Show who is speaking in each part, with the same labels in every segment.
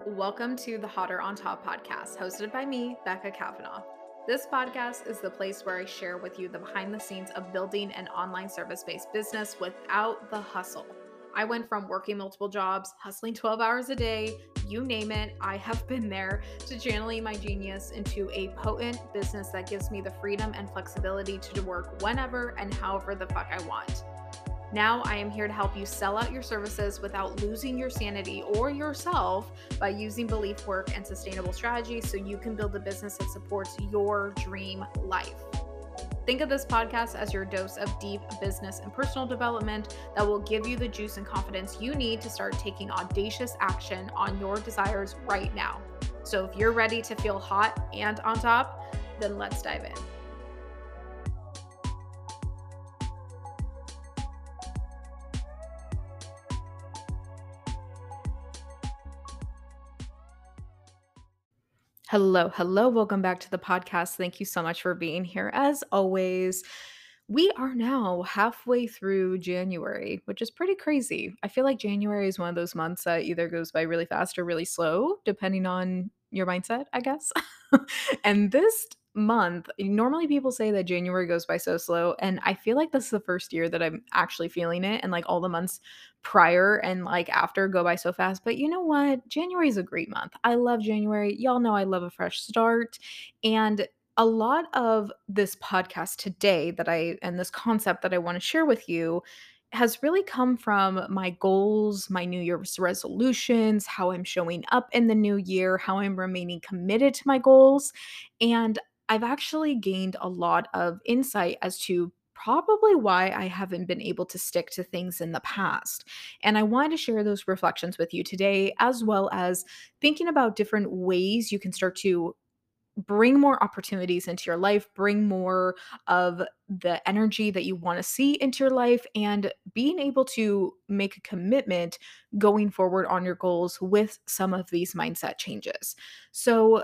Speaker 1: Welcome to the Hotter on Top podcast, hosted by me, Becca Kavanaugh. This podcast is the place where I share with you the behind the scenes of building an online service based business without the hustle. I went from working multiple jobs, hustling 12 hours a day, you name it, I have been there, to channeling my genius into a potent business that gives me the freedom and flexibility to work whenever and however the fuck I want. Now, I am here to help you sell out your services without losing your sanity or yourself by using belief work and sustainable strategies so you can build a business that supports your dream life. Think of this podcast as your dose of deep business and personal development that will give you the juice and confidence you need to start taking audacious action on your desires right now. So, if you're ready to feel hot and on top, then let's dive in. Hello, hello. Welcome back to the podcast. Thank you so much for being here. As always, we are now halfway through January, which is pretty crazy. I feel like January is one of those months that either goes by really fast or really slow, depending on your mindset, I guess. and this month, normally people say that January goes by so slow, and I feel like this is the first year that I'm actually feeling it, and like all the months prior and like after go by so fast. But you know what? January is a great month. I love January. Y'all know I love a fresh start. And a lot of this podcast today that I and this concept that I want to share with you has really come from my goals, my New Year's resolutions, how I'm showing up in the new year, how I'm remaining committed to my goals. And I've actually gained a lot of insight as to probably why I haven't been able to stick to things in the past. And I wanted to share those reflections with you today, as well as thinking about different ways you can start to bring more opportunities into your life, bring more of the energy that you want to see into your life, and being able to make a commitment going forward on your goals with some of these mindset changes. So,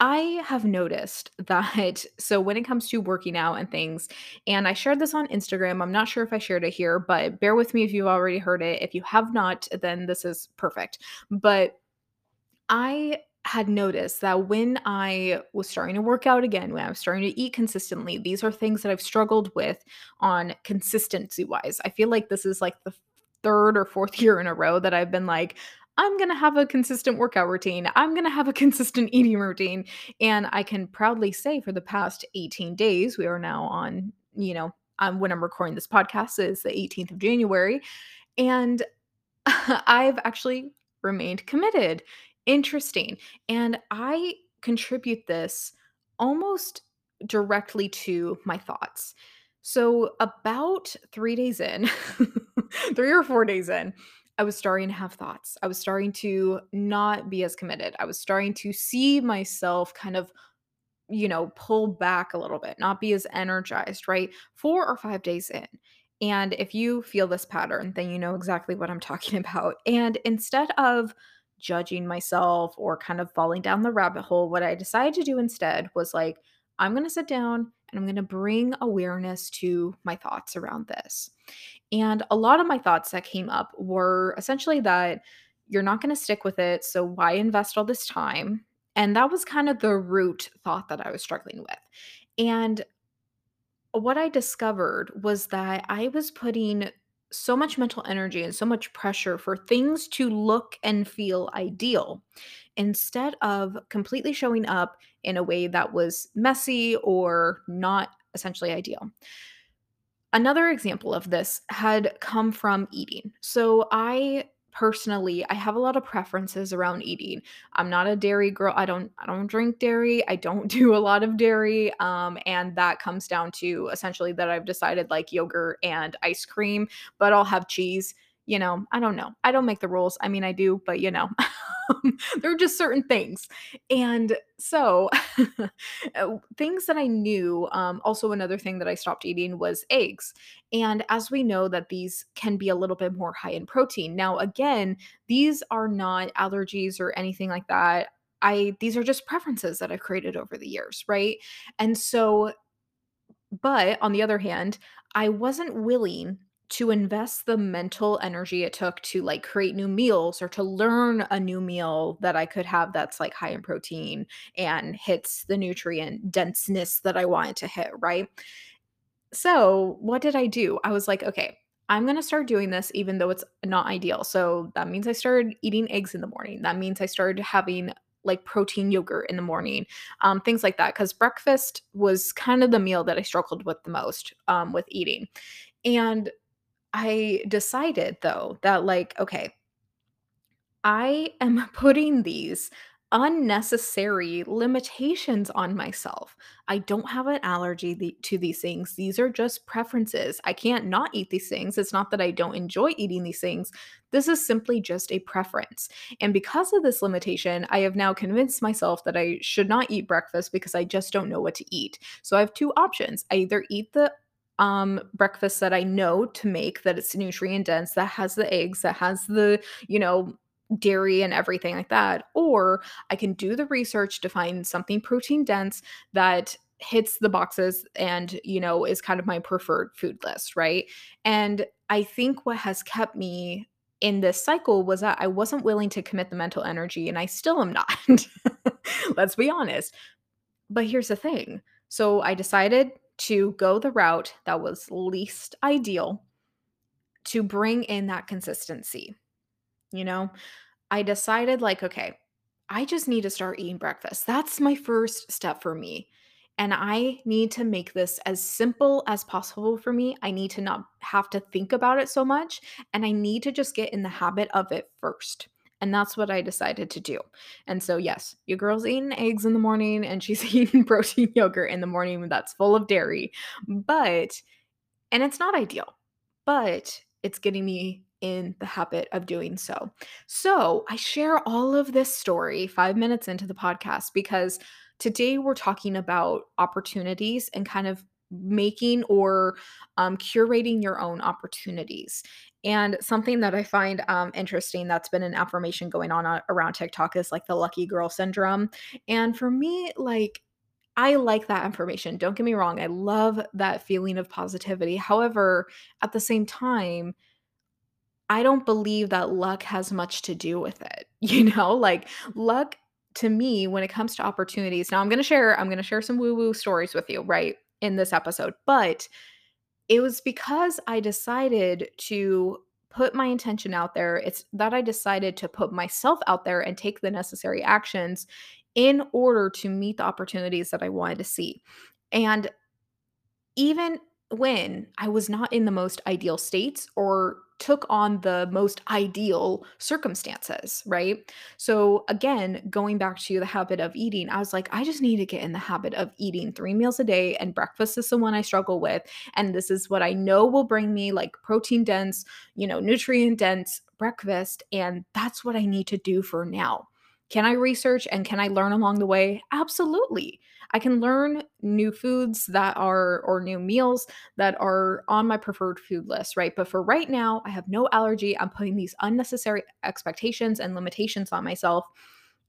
Speaker 1: I have noticed that so when it comes to working out and things, and I shared this on Instagram. I'm not sure if I shared it here, but bear with me if you've already heard it. If you have not, then this is perfect. But I had noticed that when I was starting to work out again, when I was starting to eat consistently, these are things that I've struggled with on consistency wise. I feel like this is like the third or fourth year in a row that I've been like, I'm going to have a consistent workout routine. I'm going to have a consistent eating routine. And I can proudly say for the past 18 days, we are now on, you know, um, when I'm recording this podcast is the 18th of January. And I've actually remained committed Interesting. And I contribute this almost directly to my thoughts. So, about three days in, three or four days in, I was starting to have thoughts. I was starting to not be as committed. I was starting to see myself kind of, you know, pull back a little bit, not be as energized, right? Four or five days in. And if you feel this pattern, then you know exactly what I'm talking about. And instead of judging myself or kind of falling down the rabbit hole, what I decided to do instead was like, I'm going to sit down and I'm going to bring awareness to my thoughts around this. And a lot of my thoughts that came up were essentially that you're not going to stick with it. So why invest all this time? And that was kind of the root thought that I was struggling with. And what I discovered was that I was putting so much mental energy and so much pressure for things to look and feel ideal instead of completely showing up in a way that was messy or not essentially ideal. Another example of this had come from eating. So I personally i have a lot of preferences around eating i'm not a dairy girl i don't i don't drink dairy i don't do a lot of dairy um and that comes down to essentially that i've decided like yogurt and ice cream but i'll have cheese you know i don't know i don't make the rules i mean i do but you know there are just certain things. And so, uh, things that I knew, um, also another thing that I stopped eating was eggs. And as we know, that these can be a little bit more high in protein. Now, again, these are not allergies or anything like that. I these are just preferences that I've created over the years, right? And so, but on the other hand, I wasn't willing to invest the mental energy it took to, like, create new meals or to learn a new meal that I could have that's, like, high in protein and hits the nutrient denseness that I want it to hit, right? So, what did I do? I was like, "Okay, I'm gonna start doing this even though it's not ideal." So, that means I started eating eggs in the morning. That means I started having, like, protein yogurt in the morning, um, things like that. Because breakfast was kind of the meal that I struggled with the most, um, with eating. And I decided though that, like, okay I am putting these unnecessary limitations on myself. I don't have an allergy to these things, these are just preferences. I can't not eat these things, it's not that I don't enjoy eating these things, this is simply just a preference. And because of this limitation, I have now convinced myself that I should not eat breakfast because I just don't know what to eat. So I have 2 options. I either eat the, um, breakfast that I know to make, that it's nutrient dense, that has the eggs, that has the, you know, dairy and everything like that, or I can do the research to find something protein dense that hits the boxes and, you know, is kind of my preferred food list, right? And I think what has kept me in this cycle was that I wasn't willing to commit the mental energy, and I still am not. Let's be honest. But here's the thing. So I decided to go the route that was least ideal to bring in that consistency, you know? I decided like, "Okay, I just need to start eating breakfast." That's my first step for me, and I need to make this as simple as possible for me. I need to not have to think about it so much, and I need to just get in the habit of it first. And that's what I decided to do. And so, yes, your girl's eating eggs in the morning and she's eating protein yogurt in the morning that's full of dairy, but and it's not ideal, but it's getting me in the habit of doing so. So, I share all of this story 5 minutes into the podcast because today we're talking about opportunities and kind of making or, um, curating your own opportunities. And something that I find, um, interesting that's been an affirmation going on around TikTok is, like, the lucky girl syndrome. And for me, like, I like that information, don't get me wrong, I love that feeling of positivity. However, at the same time I don't believe that luck has much to do with it, you know? Like, luck to me, when it comes to opportunities now I'm gonna share I'm gonna share some woo-woo stories with you, right, in this episode, but it was because I decided to put my intention out there, it's that I decided to put myself out there and take the necessary actions in order to meet the opportunities that I wanted to see. And even when I was not in the most ideal states or took on the most ideal circumstances, right? So, again, going back to the habit of eating, I was like, "I just need to get in the habit of eating 3 meals a day, and breakfast is the one I struggle with, and this is what I know will bring me, like, protein dense, you know, nutrient dense breakfast, and that's what I need to do for now." Can I research and can I learn along the way? Absolutely. I can learn new foods that are or new meals that are on my preferred food list, right? But for right now, I have no allergy. I'm putting these unnecessary expectations and limitations on myself.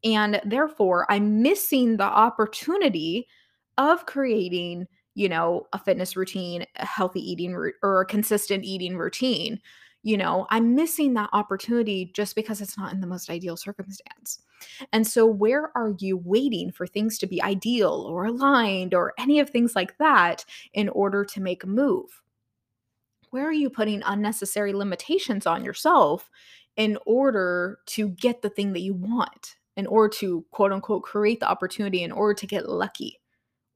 Speaker 1: And therefore, I'm missing the opportunity of creating, you know, a fitness routine, a healthy eating or a consistent eating routine. You know, I'm missing that opportunity just because it's not in the most ideal circumstance. And so, where are you waiting for things to be ideal or aligned or any of things like that in order to make a move? Where are you putting unnecessary limitations on yourself in order to get the thing that you want, in order to quote unquote create the opportunity, in order to get lucky?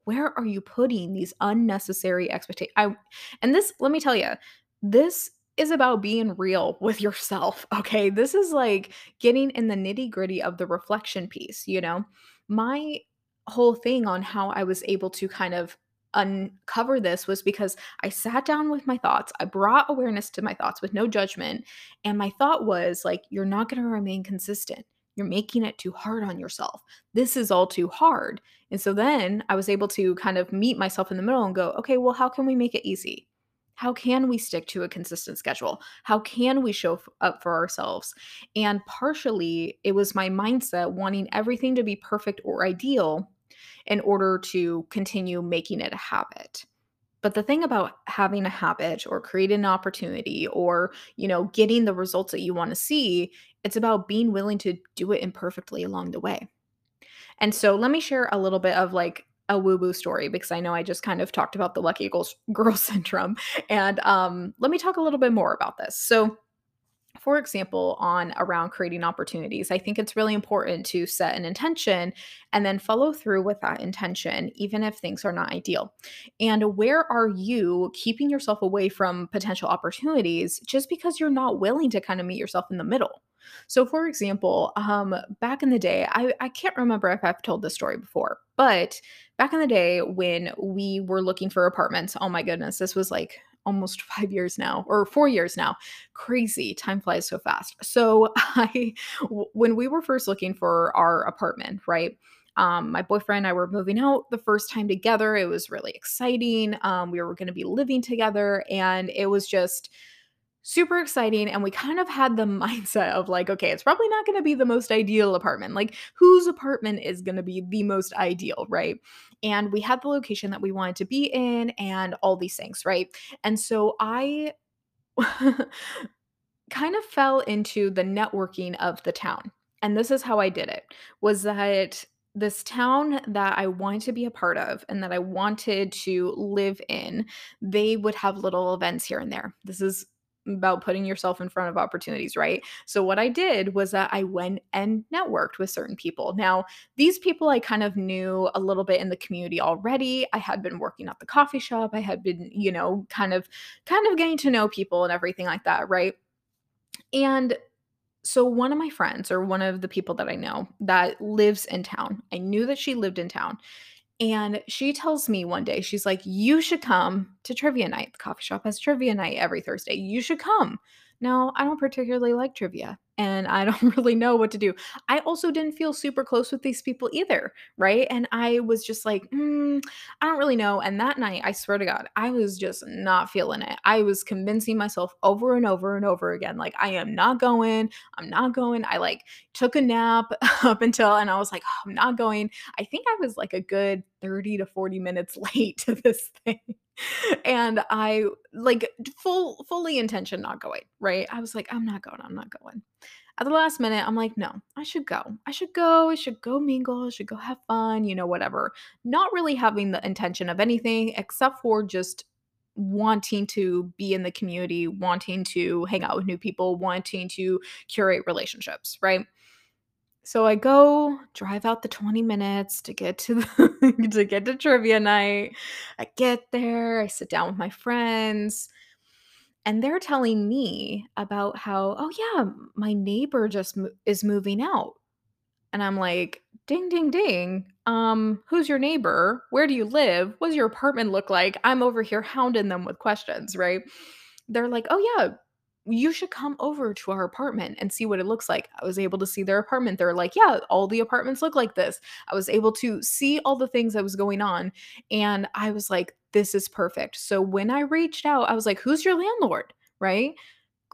Speaker 1: Where are you putting these unnecessary expectations? And this, let me tell you, this is about being real with yourself, okay? This is like getting in the nitty-gritty of the reflection piece, you know? My whole thing on how I was able to kind of uncover this was because I sat down with my thoughts. I brought awareness to my thoughts with no judgment, and my thought was like, "You're not gonna remain consistent. You're making it too hard on yourself. This is all too hard." And so then I was able to kind of meet myself in the middle and go, "Okay, well, how can we make it easy? How can we stick to a consistent schedule? How can we show f- up for ourselves? And partially, it was my mindset wanting everything to be perfect or ideal in order to continue making it a habit. But the thing about having a habit or creating an opportunity or, you know, getting the results that you wanna see, it's about being willing to do it imperfectly along the way. And so let me share a little bit of like a woo-woo story because I know I just kind of talked about the lucky girl, girl syndrome. And um, let me talk a little bit more about this. So for example, on around creating opportunities, I think it's really important to set an intention and then follow through with that intention, even if things are not ideal. And where are you keeping yourself away from potential opportunities just because you're not willing to kind of meet yourself in the middle? So, for example, um, back in the day, I, I can't remember if I've told this story before, but back in the day when we were looking for apartments, oh my goodness, this was like almost five years now or four years now. Crazy. Time flies so fast. So, I, when we were first looking for our apartment, right? Um, my boyfriend and I were moving out the first time together. It was really exciting. Um, we were going to be living together, and it was just super exciting and we kind of had the mindset of like okay it's probably not going to be the most ideal apartment. Like whose apartment is going to be the most ideal right? And we had the location that we wanted to be in and all these things right? And so i kind of fell into the networking of the town and this is how i did it was that this town that I wanted to be a part of and that I wanted to live in, they would have little events here and there. This is about putting yourself in front of opportunities, right? So what I did was that I went and networked with certain people. Now, these people I kind of knew a little bit in the community already. I had been working at the coffee shop. I had been, you know, kind of kind of getting to know people and everything like that, right? And so one of my friends or one of the people that I know that lives in town, I knew that she lived in town. And she tells me one day, she's like, You should come to trivia night. The coffee shop has trivia night every Thursday. You should come. Now, I don't particularly like trivia and I don't really know what to do. I also didn't feel super close with these people either, right? And I was just like, mm, I don't really know. And that night, I swear to God, I was just not feeling it. I was convincing myself over and over and over again, like, I am not going. I'm not going. I like took a nap up until, and I was like, oh, I'm not going. I think I was like a good 30 to 40 minutes late to this thing and I like full fully intention not going, right? I was like, I'm not going, I'm not going. At the last minute, I'm like, no, I should go. I should go. I should go mingle. I should go have fun, you know, whatever. Not really having the intention of anything except for just wanting to be in the community, wanting to hang out with new people, wanting to curate relationships, right? So I go drive out the 20 minutes to get to the to get to trivia night. I get there, I sit down with my friends, and they're telling me about how, "Oh yeah, my neighbor just mo- is moving out." And I'm like, "Ding ding ding. Um, who's your neighbor? Where do you live? What does your apartment look like?" I'm over here hounding them with questions, right? They're like, "Oh yeah, you should come over to our apartment and see what it looks like. I was able to see their apartment. They're like, yeah, all the apartments look like this. I was able to see all the things that was going on. And I was like, this is perfect. So when I reached out, I was like, who's your landlord? Right?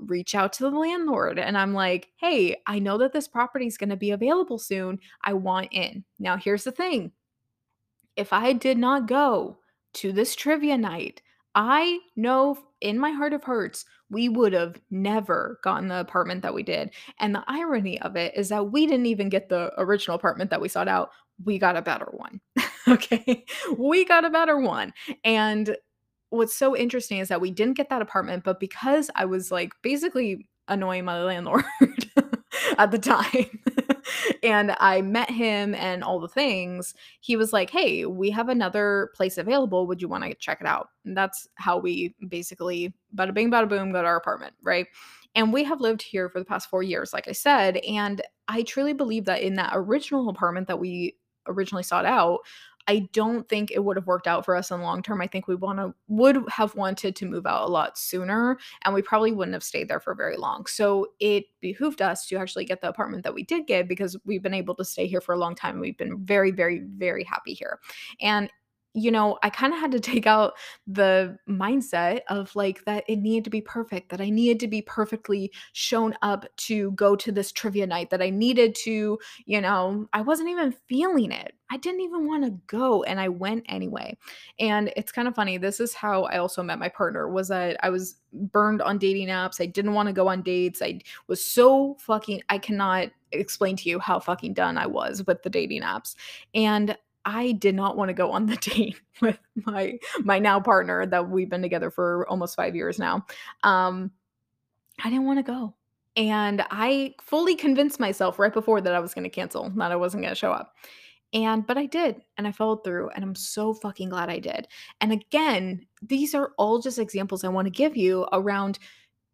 Speaker 1: Reach out to the landlord. And I'm like, hey, I know that this property is going to be available soon. I want in. Now, here's the thing if I did not go to this trivia night, I know in my heart of hearts, we would have never gotten the apartment that we did. And the irony of it is that we didn't even get the original apartment that we sought out. We got a better one. okay. We got a better one. And what's so interesting is that we didn't get that apartment, but because I was like basically annoying my landlord at the time. And I met him and all the things. He was like, Hey, we have another place available. Would you want to check it out? And that's how we basically, bada bing, bada boom, got our apartment, right? And we have lived here for the past four years, like I said. And I truly believe that in that original apartment that we originally sought out, I don't think it would have worked out for us in the long term. I think we want to would have wanted to move out a lot sooner and we probably wouldn't have stayed there for very long. So it behooved us to actually get the apartment that we did get because we've been able to stay here for a long time. We've been very very very happy here. And you know, I kinda had to take out the mindset of, like, that it needed to be perfect, that I needed to be perfectly shown up to go to this trivia night, that I needed to you know, I wasn't even feeling it. I didn't even wanna go, and I went anyway. And it's kinda funny, this is how I also met my partner, was that I was burned on dating apps, I didn't wanna go on dates, I was so fucking I cannot explain to you how fucking done I was with the dating apps. And I did not wanna go on the date with my my now partner that we've been together for almost 5 years now. Um, I didn't wanna go. And I fully convinced myself right before that I was gonna cancel, that I wasn't gonna show up. And but I did, and I followed through, and I'm so fucking glad I did. And again, these are all just examples I wanna give you around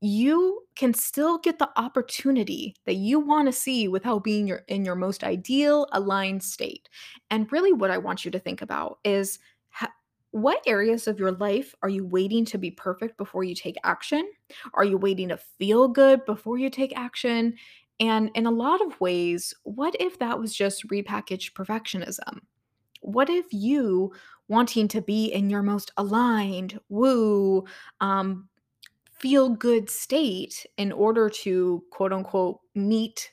Speaker 1: you can still get the opportunity that you wanna see without being your in your most ideal aligned state. And really what I want you to think about is ho what areas of your life are you waiting to be perfect before you take action? Are you waiting to feel good before you take action? And in a lot of ways, what if that was just repackaged perfectionism? What if you wanting to be in your most aligned, woo, um, feel good state in order to quote unquote meet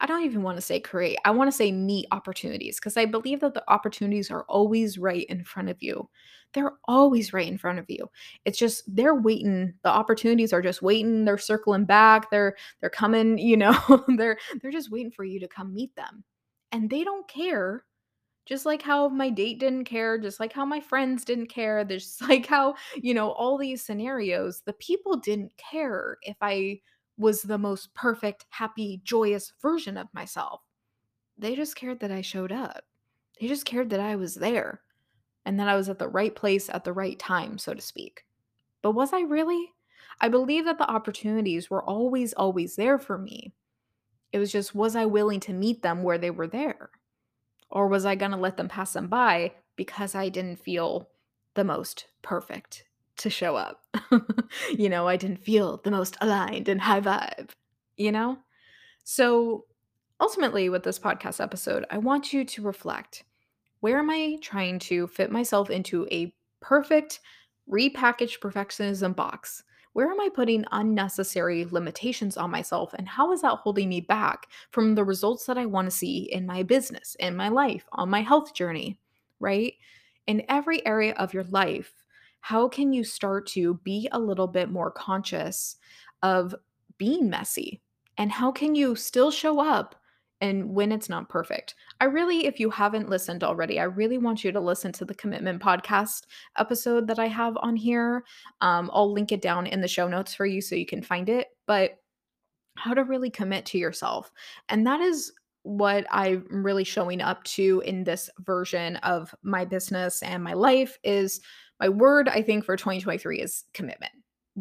Speaker 1: I don't even wanna say create, I wanna say meet opportunities because I believe that the opportunities are always right in front of you. They're always right in front of you. It's just they're waiting, the opportunities are just waiting, they're circling back, they're they're coming, you know, they're they're just waiting for you to come meet them. And they don't care, just like how my date didn't care, just like how my friends didn't care, there's like how, you know, all these scenarios, the people didn't care if I was the most perfect, happy, joyous version of myself. They just cared that I showed up. They just cared that I was there and that I was at the right place at the right time, so to speak. But was I really? I believe that the opportunities were always, always there for me. It was just, was I willing to meet them where they were there? Or was I gonna let them pass them by because I didn't feel the most perfect to show up? You know, I didn't feel the most aligned and high vibe, you know? So, ultimately, with this podcast episode, I want you to reflect. Where am I trying to fit myself into a perfect repackaged perfectionism box? Where am I putting unnecessary limitations on myself, and how is that holding me back from the results that I wanna see in my business, in my life, on my health journey, right? In every area of your life, how can you start to be a little bit more conscious of being messy? And how can you still show up and when it's not perfect? I really if you haven't listened already, I really want you to listen to the Commitment Podcast episode that I have on here. Um, I'll link it down in the show notes for you so you can find it, but how to really commit to yourself. And that is what I'm really showing up to in this version of my business and my life is my word, I think, for 2023 is commitment.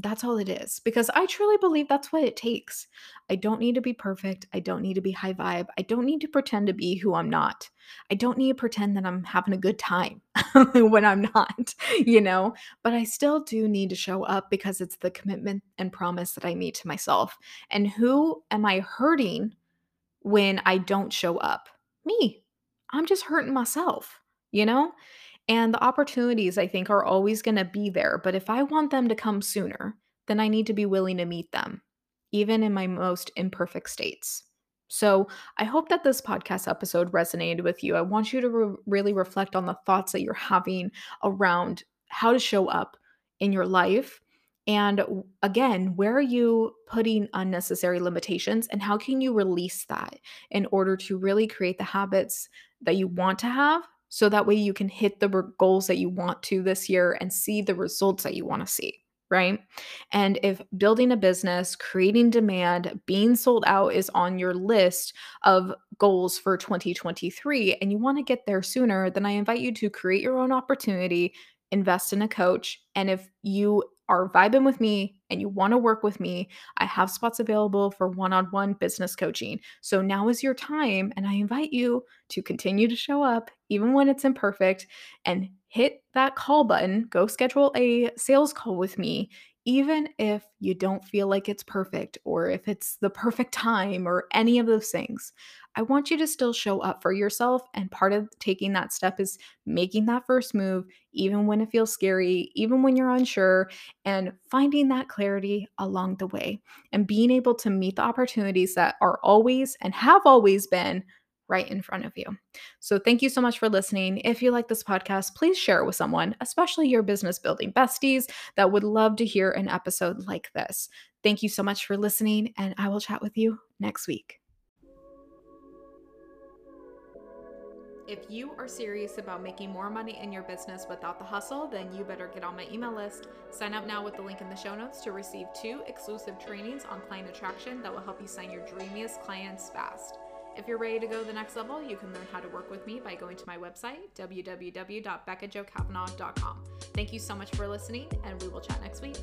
Speaker 1: That's all it is because I truly believe that's what it takes. I don't need to be perfect. I don't need to be high vibe. I don't need to pretend to be who I'm not. I don't need to pretend that I'm having a good time when I'm not, you know? But I still do need to show up because it's the commitment and promise that I made to myself. And who am I hurting when I don't show up? Me. I'm just hurting myself, you know? And the opportunities I think are always gonna be there, but if I want them to come sooner, then I need to be willing to meet them, even in my most imperfect states. So, I hope that this podcast episode resonated with you. I want you to re- really reflect on the thoughts that you're having around how to show up in your life. And again, where are you putting unnecessary limitations and how can you release that in order to really create the habits that you want to have so that way you can hit the goals that you want to this year and see the results that you want to see, right? And if building a business, creating demand, being sold out is on your list of goals for 2023 and you want to get there sooner, then I invite you to create your own opportunity, invest in a coach, and if you are vibing with me and you want to work with me, I have spots available for one on one business coaching. So now is your time, and I invite you to continue to show up, even when it's imperfect, and hit that call button. Go schedule a sales call with me, even if you don't feel like it's perfect or if it's the perfect time or any of those things. I want you to still show up for yourself. And part of taking that step is making that first move, even when it feels scary, even when you're unsure, and finding that clarity along the way and being able to meet the opportunities that are always and have always been right in front of you. So, thank you so much for listening. If you like this podcast, please share it with someone, especially your business building besties that would love to hear an episode like this. Thank you so much for listening, and I will chat with you next week. If you are serious about making more money in your business without the hustle, then you better get on my email list. Sign up now with the link in the show notes to receive two exclusive trainings on client attraction that will help you sign your dreamiest clients fast. If you're ready to go to the next level, you can learn how to work with me by going to my website, www.beccajoekavanaugh.com. Thank you so much for listening, and we will chat next week.